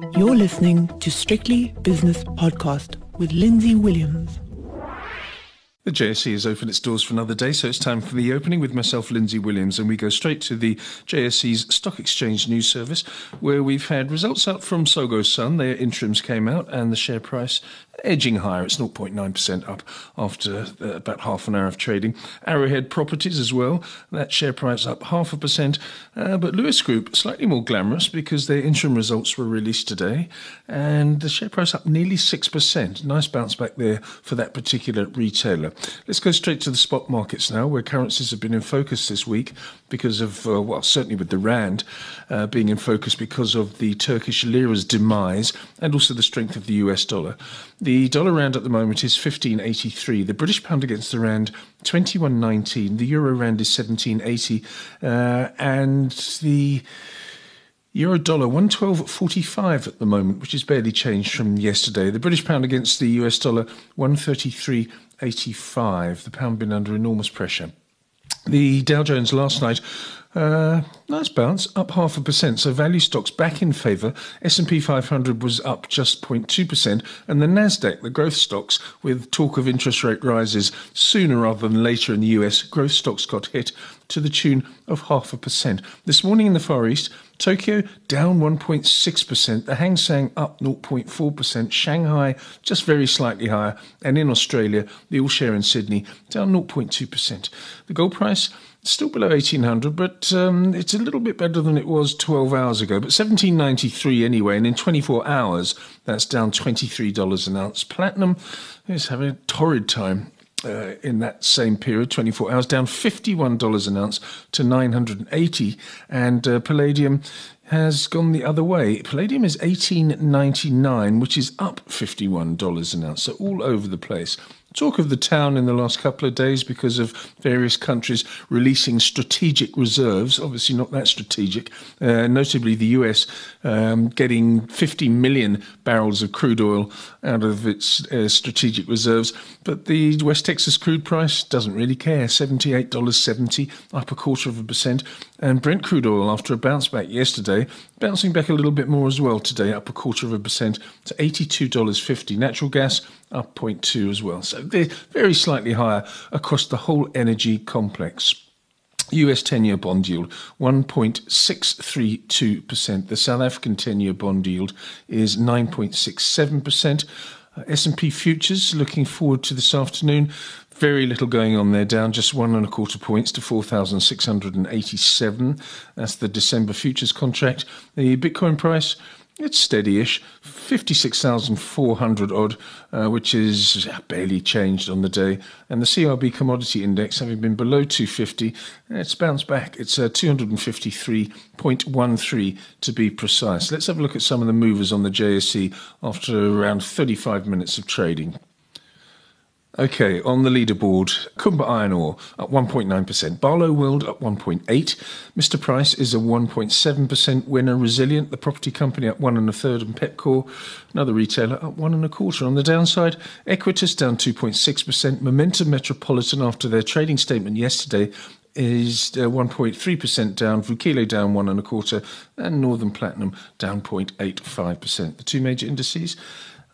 You're listening to Strictly Business Podcast with Lindsay Williams. The JSE has opened its doors for another day, so it's time for the opening with myself, Lindsay Williams, and we go straight to the JSE's Stock Exchange News Service, where we've had results out from Tsogo Sun. Their interims came out, and the share price edging higher. It's 0.9% up after uh, about half an hour of trading. Arrowhead Properties as well. That share price up half a percent. Uh, but Lewis Group, slightly more glamorous because their interim results were released today. And the share price up nearly 6%. Nice bounce back there for that particular retailer. Let's go straight to the spot markets now, where currencies have been in focus this week because of, uh, well, certainly with the Rand uh, being in focus because of the Turkish lira's demise and also the strength of the US dollar. Dollar rand at the moment is 15.83. The British pound against the rand 21.19. The euro rand is 17.80, uh, and the Euro dollar 112.45 at the moment, which is barely changed from yesterday. The British pound against the US dollar 133.85. The pound been under enormous pressure. The Dow Jones last night uh, nice bounce, up half a percent. So value stocks back in favour. S&P 500 was up just 0.2 percent, and the Nasdaq, the growth stocks, with talk of interest rate rises sooner rather than later in the US, growth stocks got hit to the tune of half a percent. This morning in the Far East, Tokyo down 1.6%, the Hang Seng up 0.4%, Shanghai just very slightly higher, and in Australia, the All Share in Sydney down 0.2%. The gold price still below 1800 but um, it's a little bit better than it was 12 hours ago but 1793 anyway and in 24 hours that's down $23 an ounce platinum is having a torrid time uh, in that same period, 24 hours, down $51 an ounce to 980 and uh, palladium has gone the other way. Palladium is 18.99, which is up $51 an ounce, so all over the place. Talk of the town in the last couple of days because of various countries releasing strategic reserves, obviously not that strategic, uh, notably the US um, getting 50 million barrels of crude oil out of its uh, strategic reserves. But the West Texas crude price doesn't really care $78.70, up a quarter of a percent. And Brent crude oil, after a bounce back yesterday, bouncing back a little bit more as well today, up a quarter of a percent to $82.50. Natural gas up 0.2 as well. So very slightly higher across the whole energy complex. US 10 year bond yield 1.632%. The South African 10 year bond yield is 9.67%. Uh, S&P futures looking forward to this afternoon. Very little going on there, down just one and a quarter points to 4,687. That's the December futures contract. The Bitcoin price it's steady-ish, 56,400 odd, uh, which is barely changed on the day. And the CRB commodity index, having been below 250, it's bounced back. It's uh, 253.13 to be precise. Let's have a look at some of the movers on the JSE after around 35 minutes of trading. Okay, on the leaderboard, Kumba Iron Ore up 1.9%, Barloworld up 1.8, Mr Price is a 1.7% winner, Resilient, the property company up one and a third, and Pepkor, another retailer, up one and a quarter. On the downside, Equites down 2.6%, Momentum Metropolitan after their trading statement yesterday is uh, 1.3% down, Vukile down one and a quarter, and Northam Platinum down 0.85%. The two major indices,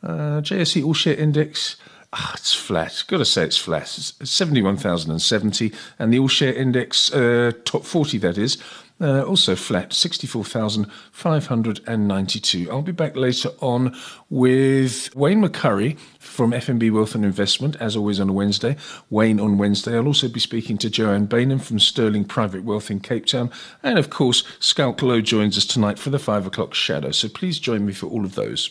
uh, JSE All Share Index Oh, it's flat. Got to say it's flat. It's 71,070. And the all share index, uh, top 40, that is, uh, also flat, 64,592. I'll be back later on with Wayne McCurry from FNB Wealth and Investment, as always on a Wednesday. Wayne on Wednesday. I'll also be speaking to Joanne Bainham from Sterling Private Wealth in Cape Town. And of course, Schalk Louw joins us tonight for the 5 o'clock shadow. So please join me for all of those.